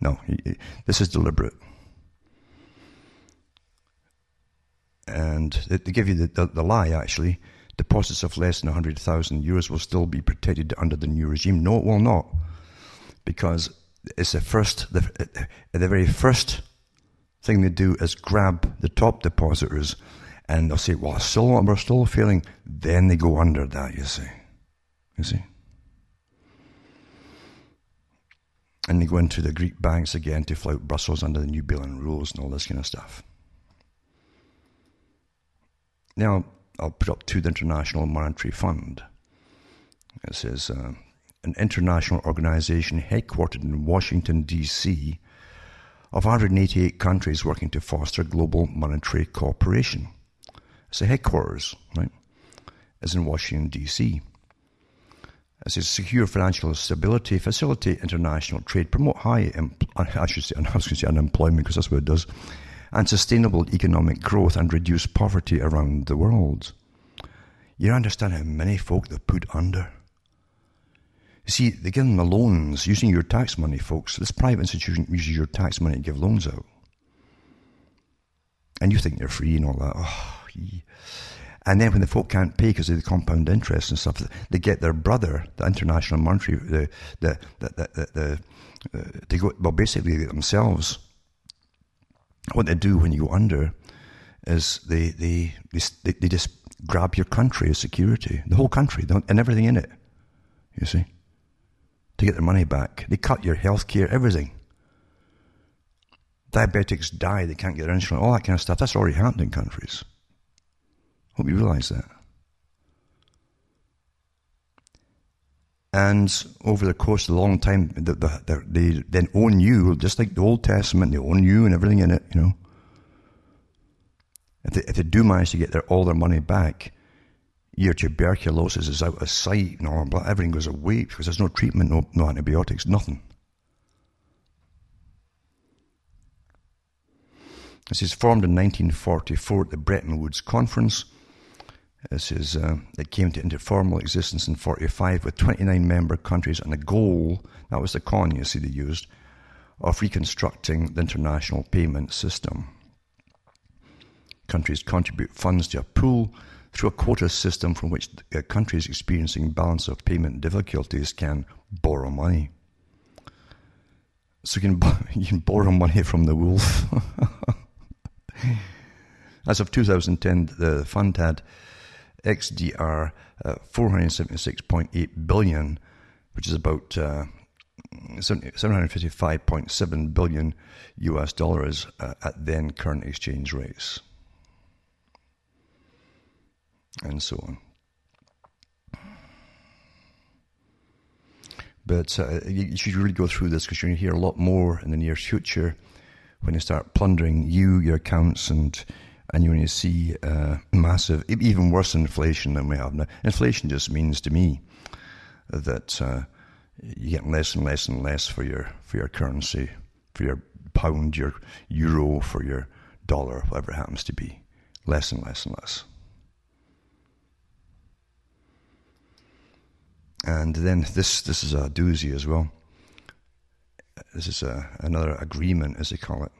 No, this is deliberate. And they give you the, the, the lie, actually. Deposits of less than 100,000 euros will still be protected under the new regime. No, it will not. Because it's the first, the, the very first thing they do is grab the top depositors and they'll say, well, still, we're still failing. Then they go under that, you see. You see? And they go into the Greek banks again to flout Brussels under the New Bailout rules and all this kind of stuff. Now, I'll put up to the International Monetary Fund. It says, uh, an international organization headquartered in Washington, D.C., of 188 countries working to foster global monetary cooperation. It's the headquarters, right? Is in Washington, D.C as a secure financial stability, facilitate international trade, promote high, [laughs] I should say, [laughs] I was going to say unemployment because that's what it does, and sustainable economic growth and reduce poverty around the world. You understand how many folk they've put under. You see, they give them the loans using your tax money, folks. This private institution uses your tax money to give loans out. And you think they're free and all that. Oh. And then when the folk can't pay because of the compound interest and stuff, they get their brother, the international monetary, the, the, the, the, the uh, they go, well, basically themselves. What they do when you go under is they, they, they, they just grab your country as security, the whole country, and everything in it, you see, to get their money back. They cut your health care, everything. Diabetics die, they can't get their insulin, all that kind of stuff. That's already happened in countries. Hope you realize that. And over the course of a long time, the, the, the, they then own you, just like the Old Testament, they own you and everything in it, you know. If they, if they do manage to get their, all their money back, your tuberculosis is out of sight, know, everything goes away because there's no treatment, no, no antibiotics, nothing. This is formed in 1944 at the Bretton Woods Conference this is, uh, it came to, into formal existence in 45 with 29 member countries and the goal, that was the con you see they used, of reconstructing the international payment system. Countries contribute funds to a pool through a quota system from which uh, countries experiencing balance of payment difficulties can borrow money. So you can, [laughs] you can borrow money from the wolf. [laughs] As of 2010, the fund had XDR uh, 476.8 billion, which is about uh, 755.7 billion US dollars uh, at then current exchange rates, and so on. But uh, you should really go through this because you're going to hear a lot more in the near future when they start plundering you, your accounts, and and you're going to see uh, massive, even worse inflation than we have now. Inflation just means to me that uh, you get less and less and less for your for your currency, for your pound, your euro, for your dollar, whatever it happens to be, less and less and less. And then this this is a doozy as well. this is a, another agreement, as they call it,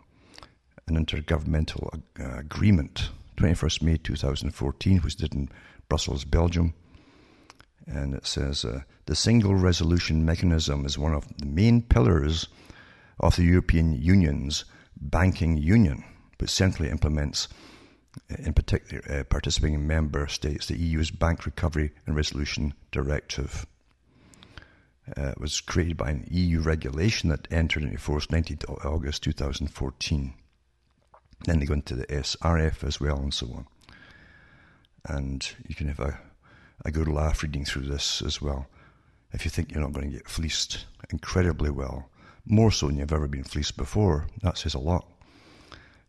an intergovernmental uh, agreement, 21st May 2014, which did in Brussels, Belgium. And it says uh, the single resolution mechanism is one of the main pillars of the European Union's banking union, which centrally implements, in particular, uh, participating member states, the EU's Bank Recovery and Resolution Directive. Uh, it was created by an EU regulation that entered into force 19th August 2014. Then they go into the SRF as well and so on. And you can have a, a good laugh reading through this as well. If you think you're not going to get fleeced incredibly well, more so than you've ever been fleeced before, that says a lot.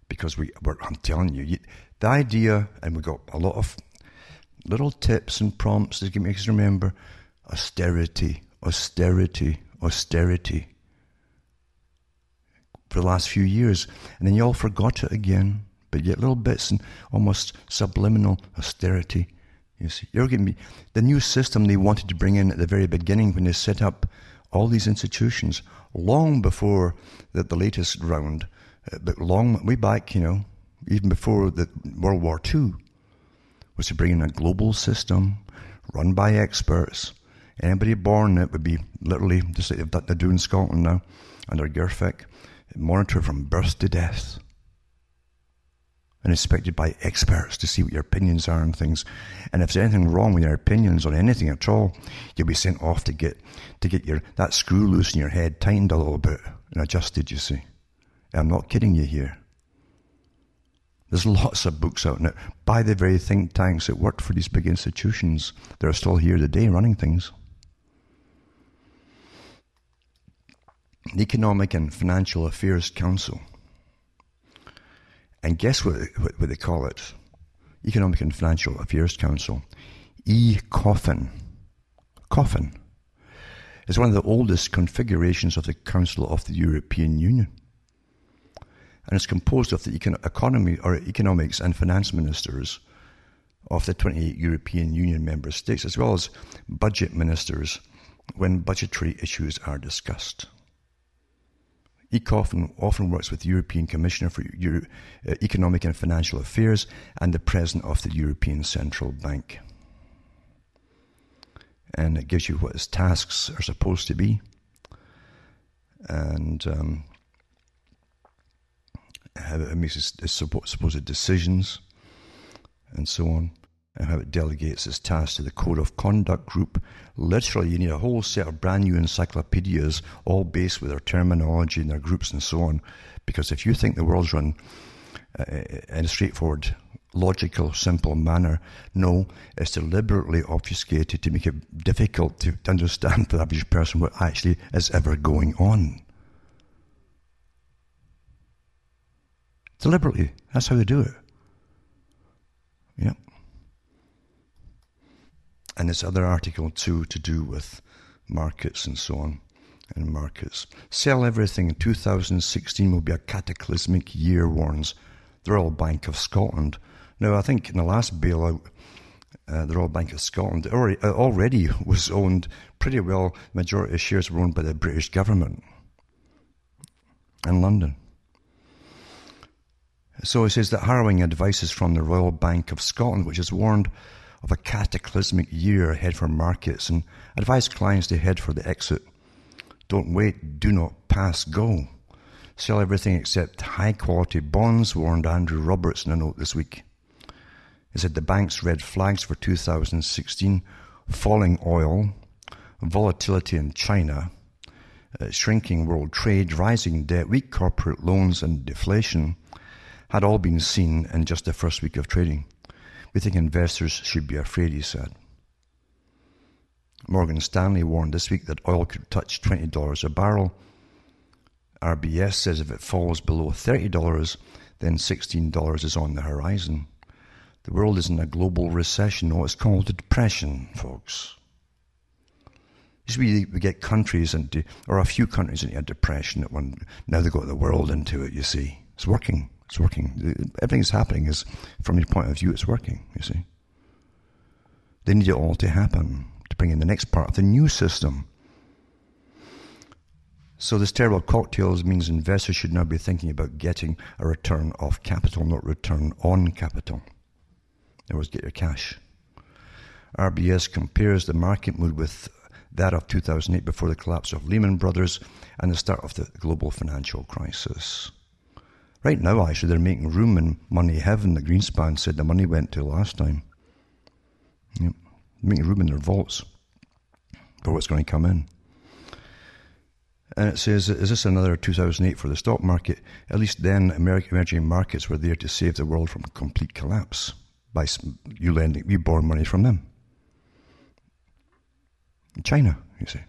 Because we, I'm telling you, you, the idea, and we got a lot of little tips and prompts to make us remember austerity, austerity, austerity for the last few years. And then you all forgot it again. But yet little bits and almost subliminal austerity. You see, you're getting me. The new system they wanted to bring in at the very beginning when they set up all these institutions, long before the, the latest round, uh, but long way back, you know, even before the World War II, was to bring in a global system run by experts. Anybody born it would be literally just like they're doing in Scotland now under GIRFEC monitored from birth to death and inspected by experts to see what your opinions are on things. And if there's anything wrong with your opinions on anything at all, you'll be sent off to get to get your that screw loose in your head tightened a little bit and adjusted, you see. I'm not kidding you here. There's lots of books out now by the very think tanks that worked for these big institutions that are still here today running things. The Economic and Financial Affairs Council. And guess what, what, what they call it? Economic and Financial Affairs Council. E-Coffin. Coffin. It's one of the oldest configurations of the Council of the European Union. And it's composed of the econ- economy or economics and finance ministers of the 28 European Union member states, as well as budget ministers when budgetary issues are discussed. ECOFIN often works with the European Commissioner for Euro- uh, Economic and Financial Affairs and the President of the European Central Bank. And it gives you what its tasks are supposed to be. And um, how it makes its supposed decisions and so on and how it delegates its tasks to the Code of Conduct group. Literally, you need a whole set of brand new encyclopedias, all based with their terminology and their groups and so on. Because if you think the world's run uh, in a straightforward, logical, simple manner, no, it's deliberately obfuscated to make it difficult to understand for the average person what actually is ever going on. Deliberately. That's how they do it. Yep and this other article too to do with markets and so on and markets. Sell everything in 2016 will be a cataclysmic year, warns the Royal Bank of Scotland. Now, I think in the last bailout, uh, the Royal Bank of Scotland already, uh, already [laughs] was owned pretty well, majority of shares were owned by the British government in London. So he says that harrowing advice is from the Royal Bank of Scotland, which has warned of a cataclysmic year ahead for markets and advise clients to head for the exit. Don't wait, do not pass, go. Sell everything except high quality bonds, warned Andrew Roberts in a note this week. He said the bank's red flags for 2016 falling oil, volatility in China, uh, shrinking world trade, rising debt, weak corporate loans, and deflation had all been seen in just the first week of trading. We think investors should be afraid, he said. Morgan Stanley warned this week that oil could touch $20 a barrel. RBS says if it falls below $30, then $16 is on the horizon. The world is in a global recession. No, it's called a depression, folks. Usually we get countries into, or a few countries into a depression at one, now they've got the world into it, you see. It's working. It's working. Everything's happening is, from your point of view, it's working, you see. They need it all to happen to bring in the next part of the new system. So this terrible cocktail means investors should now be thinking about getting a return of capital, not return on capital. In other words, get your cash. RBS compares the market mood with that of 2008 before the collapse of Lehman Brothers and the start of the global financial crisis. Right now, actually, they're making room in money heaven that Greenspan said the money went to last time. Yep. Making room in their vaults for what's going to come in. And it says, is this another 2008 for the stock market? At least then, American emerging markets were there to save the world from complete collapse by you lending, you borrow money from them. China, you see.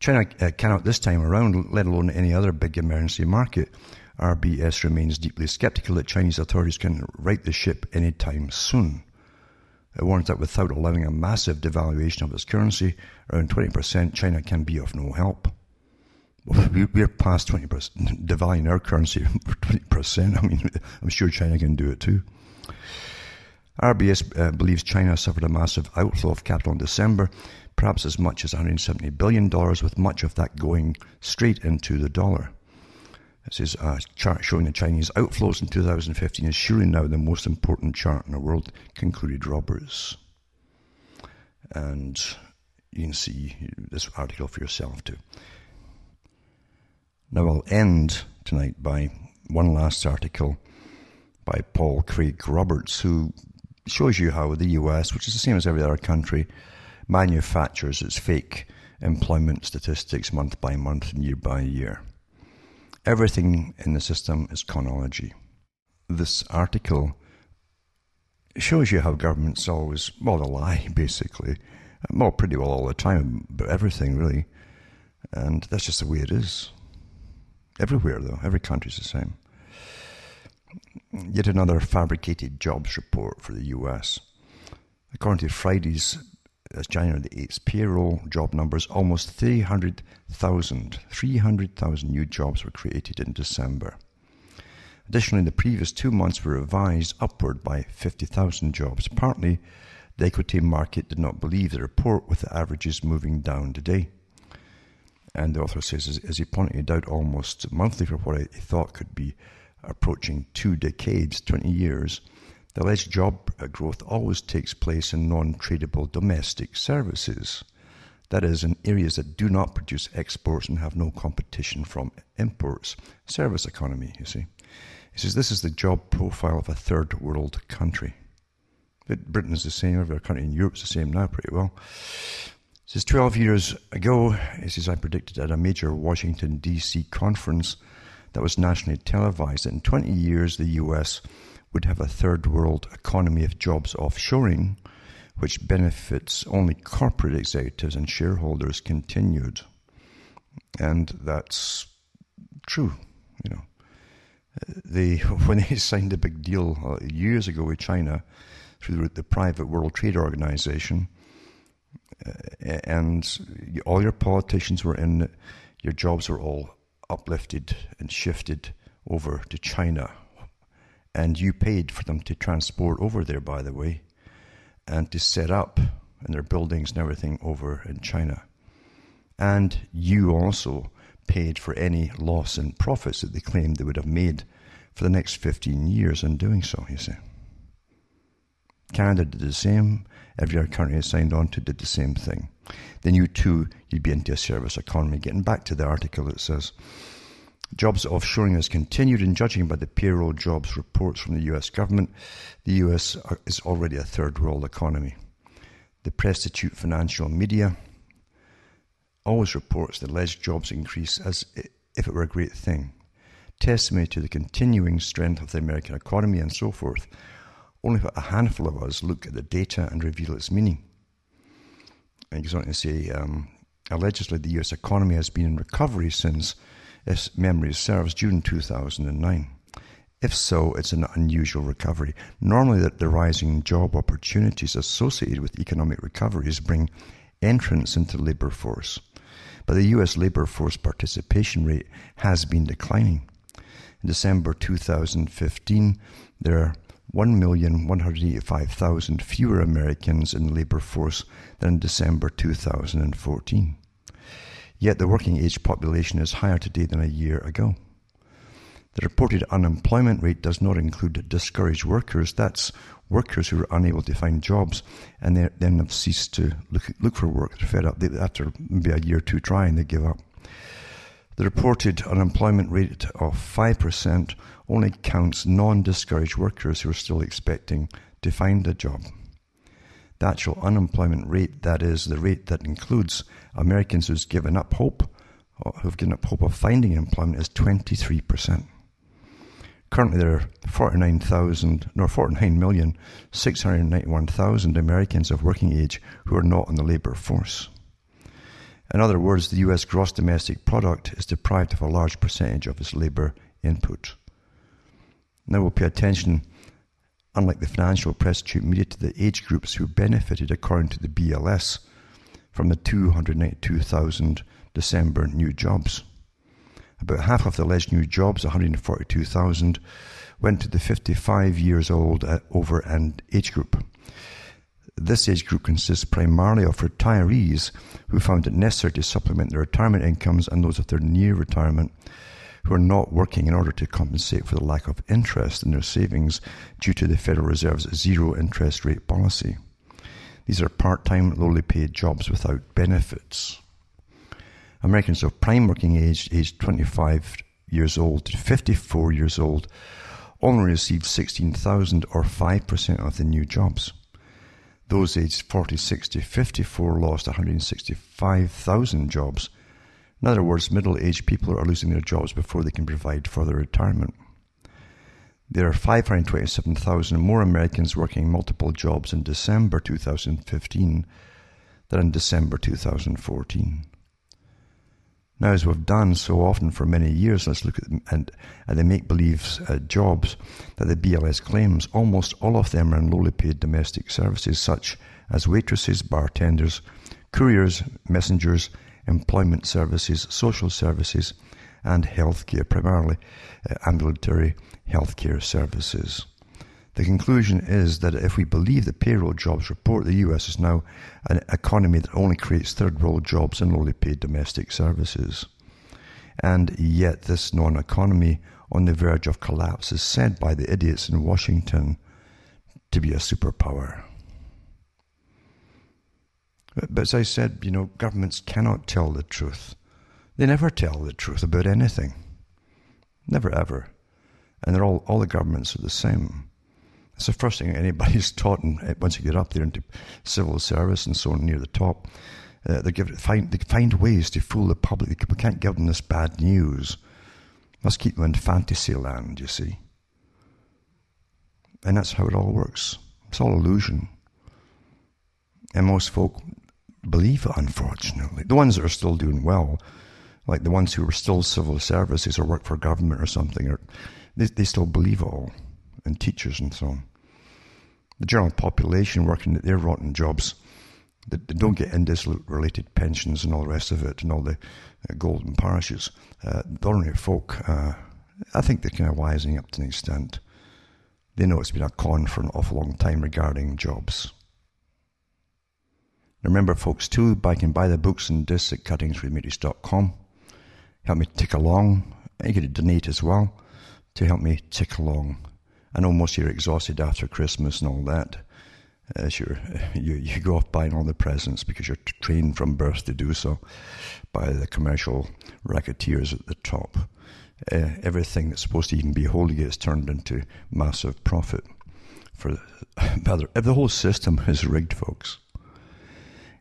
China uh, cannot this time around, let alone any other big emergency market. RBS remains deeply skeptical that Chinese authorities can right the ship anytime soon. It warns that without allowing a massive devaluation of its currency, around 20%, China can be of no help. We're past 20%, [laughs] devaluing our currency [laughs] for 20%. I mean, [laughs] I'm sure China can do it too. RBS uh, believes China suffered a massive outflow of capital in December, perhaps as much as $170 billion, with much of that going straight into the dollar. This is a chart showing the Chinese outflows in 2015 is surely now the most important chart in the world, concluded Roberts. And you can see this article for yourself too. Now I'll end tonight by one last article by Paul Craig Roberts, who shows you how the US, which is the same as every other country, manufactures its fake employment statistics month by month and year by year. Everything in the system is chronology. This article shows you how governments always, well, they lie, [laughs] basically. Well, pretty well all the time, but everything, really. And that's just the way it is. Everywhere, though. Every country's the same. Yet another fabricated jobs report for the US. According to Friday's as January the 8th payroll job numbers, almost 300,000 300,000 new jobs were created in December. Additionally, the previous two months were revised upward by 50,000 jobs. Partly, the equity market did not believe the report, with the averages moving down today. And the author says, as, as he pointed out almost monthly for what he thought could be approaching two decades, 20 years, the alleged job growth always takes place in non tradable domestic services. That is, in areas that do not produce exports and have no competition from imports. Service economy, you see. He says this is the job profile of a third world country. Britain is the same, every country in Europe is the same now, pretty well. He says 12 years ago, he says, I predicted at a major Washington, D.C. conference that was nationally televised that in 20 years the U.S. would have a third world economy of jobs offshoring, which benefits only corporate executives and shareholders continued. And that's true, you know. They, [laughs] when they signed a big deal uh, years ago with China through the private World Trade Organization, uh, and all your politicians were in, your jobs were all uplifted and shifted over to China. And you paid for them to transport over there, by the way, and to set up and their buildings and everything over in China. And you also paid for any loss in profits that they claimed they would have made for the next 15 years in doing so, you see. Canada did the same. Every other country signed on to did the same thing. Then you too, you'd be into a service economy. Getting back to the article, it says jobs offshoring has continued, and judging by the payroll jobs reports from the U.S. government, the U.S. is already a third world economy. The prostitute financial media always reports the alleged jobs increase as if it were a great thing, testimony to the continuing strength of the American economy and so forth. Only a handful of us look at the data and reveal its meaning. And he goes on to say, um, allegedly, the US economy has been in recovery since, if memory serves, June 2009. If so, it's an unusual recovery. Normally, that the rising job opportunities associated with economic recoveries bring entrance into the labour force. But the US labour force participation rate has been declining. In December 2015, there are 1,185,000 fewer Americans in the labour force than in December 2014. Yet the working age population is higher today than a year ago. The reported unemployment rate does not include discouraged workers. That's workers who are unable to find jobs and they then have ceased to look, look for work. They're fed up. They, after maybe a year or two trying, they give up. The reported unemployment rate of 5% only counts non discouraged workers who are still expecting to find a job. The actual unemployment rate, that is, the rate that includes Americans who've given up hope, who've given up hope of finding employment, is 23%. Currently, there are 49,000, no, 49,691,000 Americans of working age who are not in the labour force. In other words, the US gross domestic product is deprived of a large percentage of its labour input. Now we'll pay attention, unlike the financial press tube media, to the age groups who benefited, according to the BLS, from the 292,000 December new jobs. About half of the alleged new jobs, 142,000, went to the 55 years old uh, over and age group. This age group consists primarily of retirees who found it necessary to supplement their retirement incomes and those of their near retirement who are not working in order to compensate for the lack of interest in their savings due to the Federal Reserve's zero interest rate policy. These are part time, lowly paid jobs without benefits. Americans of prime working age, aged 25 years old to 54 years old, only received 16,000 or 5% of the new jobs. Those aged 46 to 54 lost 165,000 jobs. In other words, middle aged people are losing their jobs before they can provide for their retirement. There are 527,000 more Americans working multiple jobs in December 2015 than in December 2014. Now, as we've done so often for many years, let's look at, and, at the make believe uh, jobs that the BLS claims. Almost all of them are in lowly paid domestic services, such as waitresses, bartenders, couriers, messengers, employment services, social services, and healthcare, primarily uh, ambulatory healthcare services. The conclusion is that if we believe the payroll jobs report, the US is now an economy that only creates third world jobs and lowly paid domestic services. And yet, this non economy on the verge of collapse is said by the idiots in Washington to be a superpower. But as I said, you know, governments cannot tell the truth. They never tell the truth about anything. Never ever. And they're all, all the governments are the same. It's the first thing anybody's [laughs] taught, and uh, once you get up there into civil service and so on near the top, uh, they give find they find ways to fool the public. We can't give them this bad news. Must keep them in fantasy land, you see. And that's how it all works. It's all illusion. And most folk believe unfortunately. The ones that are still doing well, like the ones who are still civil services or work for government or something, or they, they still believe all and teachers and so on. The general population working at their rotten jobs, they, they don't get indus-related pensions and all the rest of it, and all the uh, golden parachutes. Uh, the ordinary folk, uh, I think they're kind of wising up to an extent. They know it's been a con for an awful long time regarding jobs. Remember, folks, too, I can buy the books and discs at cuttingthroughthematrix.com. Help me tick along. You can donate as well to help me tick along. I know most of you are exhausted after Christmas and all that. As you're, [laughs] you, you go off buying all the presents because you're trained from birth to do so by the commercial racketeers at the top. Uh, everything that's supposed to even be holy gets turned into massive profit. For [laughs] the whole system is rigged, folks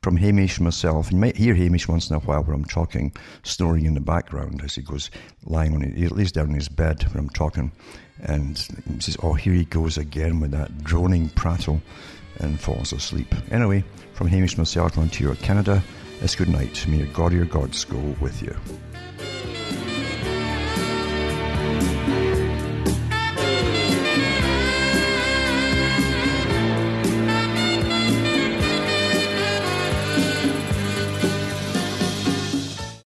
from Hamish myself. You might hear Hamish once in a while where I'm talking, snoring in the background as he goes lying on it. He lays down in his bed when I'm talking and he says, Oh, here he goes again with that droning prattle and falls asleep. Anyway, from Hamish myself, Ontario, Canada, it's good night. May your God, your gods go with you.